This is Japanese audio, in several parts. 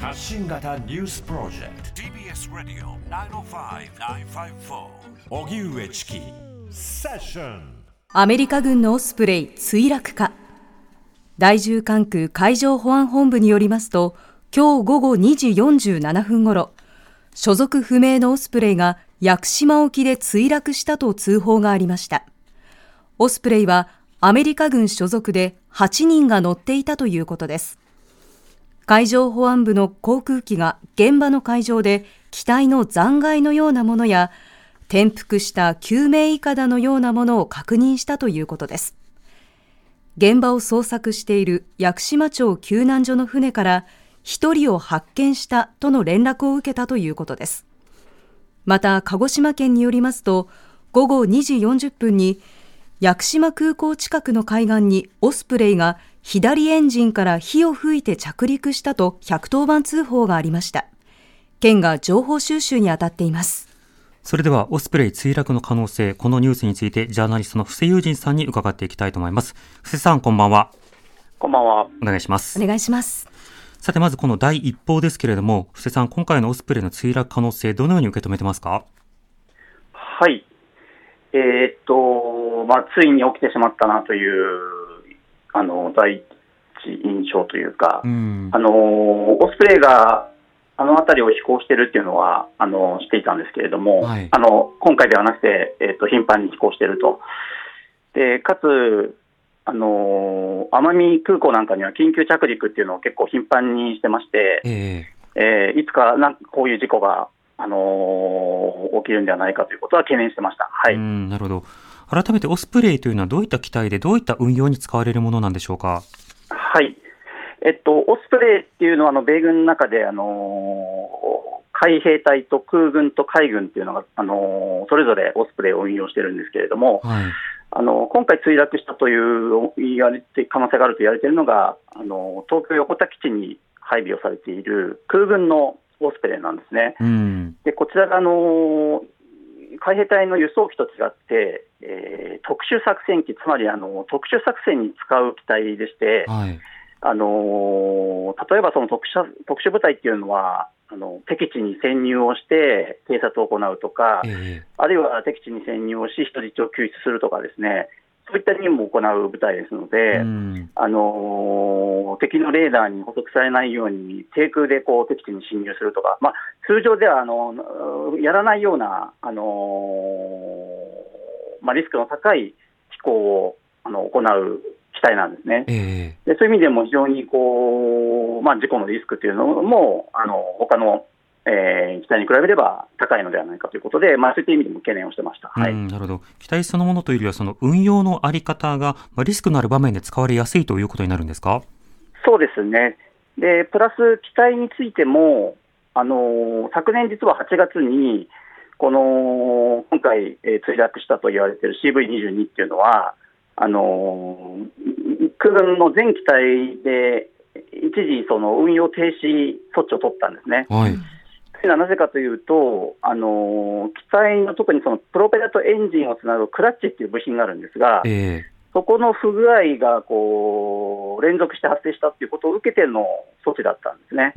発信型ニュースプロジェクト。TBS ラディオ905-954おぎゅうえちきセッションアメリカ軍のオスプレイ墜落か。第10管区海上保安本部によりますと今日午後2時47分ごろ所属不明のオスプレイが屋久島沖で墜落したと通報がありました。オスプレイはアメリカ軍所属で8人が乗っていたということです海上保安部の航空機が現場の海上で機体の残骸のようなものや転覆した救命いかだのようなものを確認したということです。現場を捜索している屋久島町救難所の船から1人を発見したとの連絡を受けたということです。また鹿児島県によりますと午後2時40分に屋久島空港近くの海岸にオスプレイが左エンジンから火を吹いて着陸したと110番通報がありました。県が情報収集に当たっています。それではオスプレイ墜落の可能性このニュースについてジャーナリストの布施友人さんに伺っていきたいと思います。布施さんこんばんは。こんばんは。お願いします。お願いします。さてまずこの第一報ですけれども布施さん今回のオスプレイの墜落可能性どのように受け止めてますか？はい。えーっと、まあ、ついに起きてしまったなという、あの、第一印象というか、うんあの、オスプレイが、あの辺りを飛行してるっていうのは、あの、知っていたんですけれども、はいあの、今回ではなくて、えーっと、頻繁に飛行してると。で、かつ、あの、奄美空港なんかには緊急着陸っていうのを結構頻繁にしてまして、ええーいつかなんかこういう事故が、あのー起きるんではないかということは懸念してました。はい。えうんなるほど改めてオスプレイというのはどういった機体でどういった運用に使われるものなんでしょうか？はい。えっと、オスプレイっていうのは、あの、米軍の中で、あのー海兵隊と空軍と海軍っていうのが、あのーそれぞれオスプレイを運用してるんですけれども、はいあの今回墜落したという言われて可能性があると言われているのが、あの東京横田基地に配備をされている空軍のオスプレイなんですね。うんでこちらがあの海兵隊の輸送機と違って、えー特殊作戦機、つまりあの特殊作戦に使う機体でして、はい。あの例えばその特殊特殊部隊っていうのは、あの敵地に潜入をして偵察を行うとか、えあるいは敵地に潜入をし、人質を救出するとかですね、そういった任務を行う部隊ですのえで、うん。あのー敵のレーダーに捕捉されないように、低空でこう敵地に侵入するとか、まあ、通常ではあのやらないような、あのーまあ、リスクの高い飛行をあの行う機体なんですね。ええでそういう意味でも非常にこう、まあ、事故のリスクというのも、あの他の、えー機体に比べれば高いのではないかということで、まあ、そういった意味でも懸念をしてました。はいうん、なるほど。機体そのものというよりは、その運用のあり方が、まあ、リスクのある場面で使われやすいということになるんですか？そうですね。で、プラス機体についても、あのー昨年実は8月に、この、今回、えー墜落したと言われている CV22 っていうのは、あのー空軍の全機体で、一時、その運用停止措置を取ったんですね。はい。というのはなぜかというと、あのー機体の特にそのプロペラとエンジンをつなぐクラッチっていう部品があるんですが、えそこの不具合がこう連続して発生したということを受けての措置だったんですね。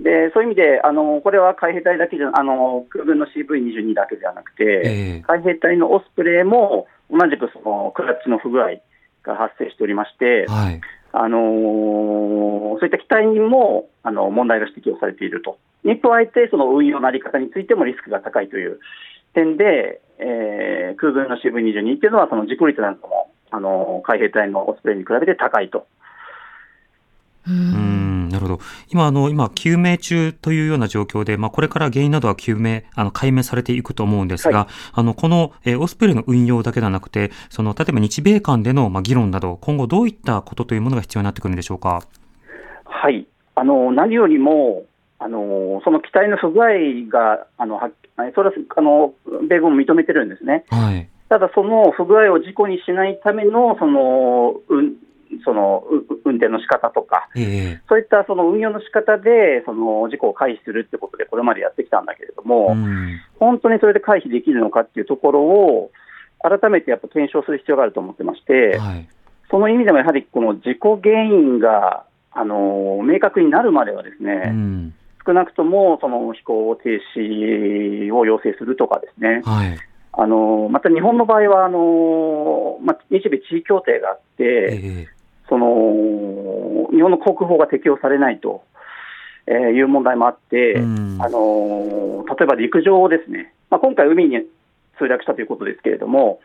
でそういう意味で、あのこれは海兵隊だけじゃあの空軍の CV22 だけではなくて、ええ海兵隊のオスプレイも同じくそのクラッチの不具合が発生しておりまして、はい。あのーそういった機体にもあの問題が指摘をされていると。に加えて、その運用のあり方についてもリスクが高いという点で、えー空軍の CV22 っていうのは、その事故率なんかも、あの海兵隊のオスプレイに比べて高いと。うん、なるほど。今、あの、今、救命中というような状況で、まあ、これから原因などは救命、あの、解明されていくと思うんですが、はあの、この、えーオスプレイの運用だけではなくて、その、例えば日米間での、まあ、議論など、今後どういったことというものが必要になってくるんでしょうか？はい、あの何よりも、あのその機体の不具合が、あのはそれはあの米軍も認めてるんですね。はい。ただ、その不具合を事故にしないためのその、うんそのう運転の仕方とか、ええそういったその運用の仕方でその事故を回避するってことで、これまでやってきたんだけれども、うん。本当にそれで回避できるのかっていうところを、改めてやっぱ検証する必要があると思ってまして、はい。その意味でもやはりこの事故原因があの明確になるまではですね、うん。少なくともその飛行停止を要請するとかですね、はい。あのまた日本の場合はあの、まあ、日米地位協定があっえて、えその日本の航空法が適用されないと、えーいう問題もあって、うん。あの例えば陸上をですね、まあ、今回、海に墜落したということですけれども、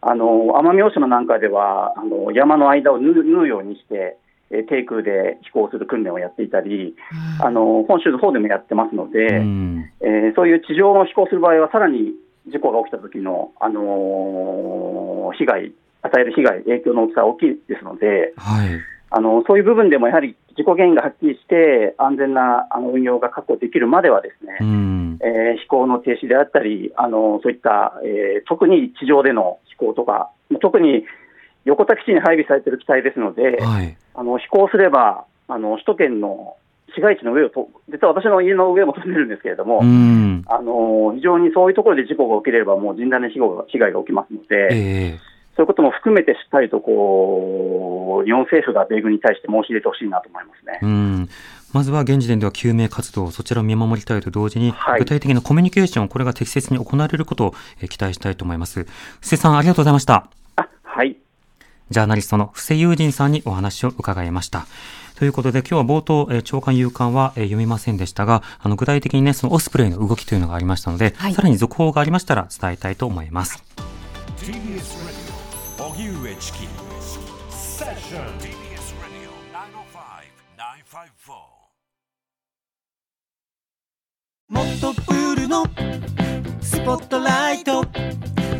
あの奄美大島なんかではあの山の間を縫う縫うようにして、えー低空で飛行する訓練をやっていたり、あの本州の方でもやってますので、うん。えーそういう地上の飛行する場合は、さらに事故が起きた時の、あのー被害、与える被害、影響の大きさは大きいですので、はい。あのそういう部分でもやはり事故原因がはっきりして、安全なあの運用が確保できるまではですね、うん。えー飛行の停止であったり、あのそういった、えー特に地上での飛行とか、特に横田基地に配備されている機体ですので、はい。あの飛行すればあの、首都圏の市街地の上をと、実は私の家の上も飛んでるんですけれども、うん。あの非常にそういうところで事故が起きれば、もう甚大な被害が被害が起きますので、ええそういうことも含めてしっかりとこう日本政府が米軍に対して申し入れてほしいなと思いますね。うん。まずは現時点では救命活動、そちらを見守りたいと同時に、はい具体的なコミュニケーション、これが適切に行われることをえー期待したいと思います。布施さん、ありがとうございました。ジャーナリストの布施友人さんにお話を伺いました。ということで、今日は冒頭、えー長官夕刊は、えー読みませんでしたが、あの、具体的にね、そのオスプレイの動きというのがありましたので、はいさらに続報がありましたら伝えたいと思います。TBS Radio 荻上チキセッション TBS Radio 905-954もっとプールのスポットライト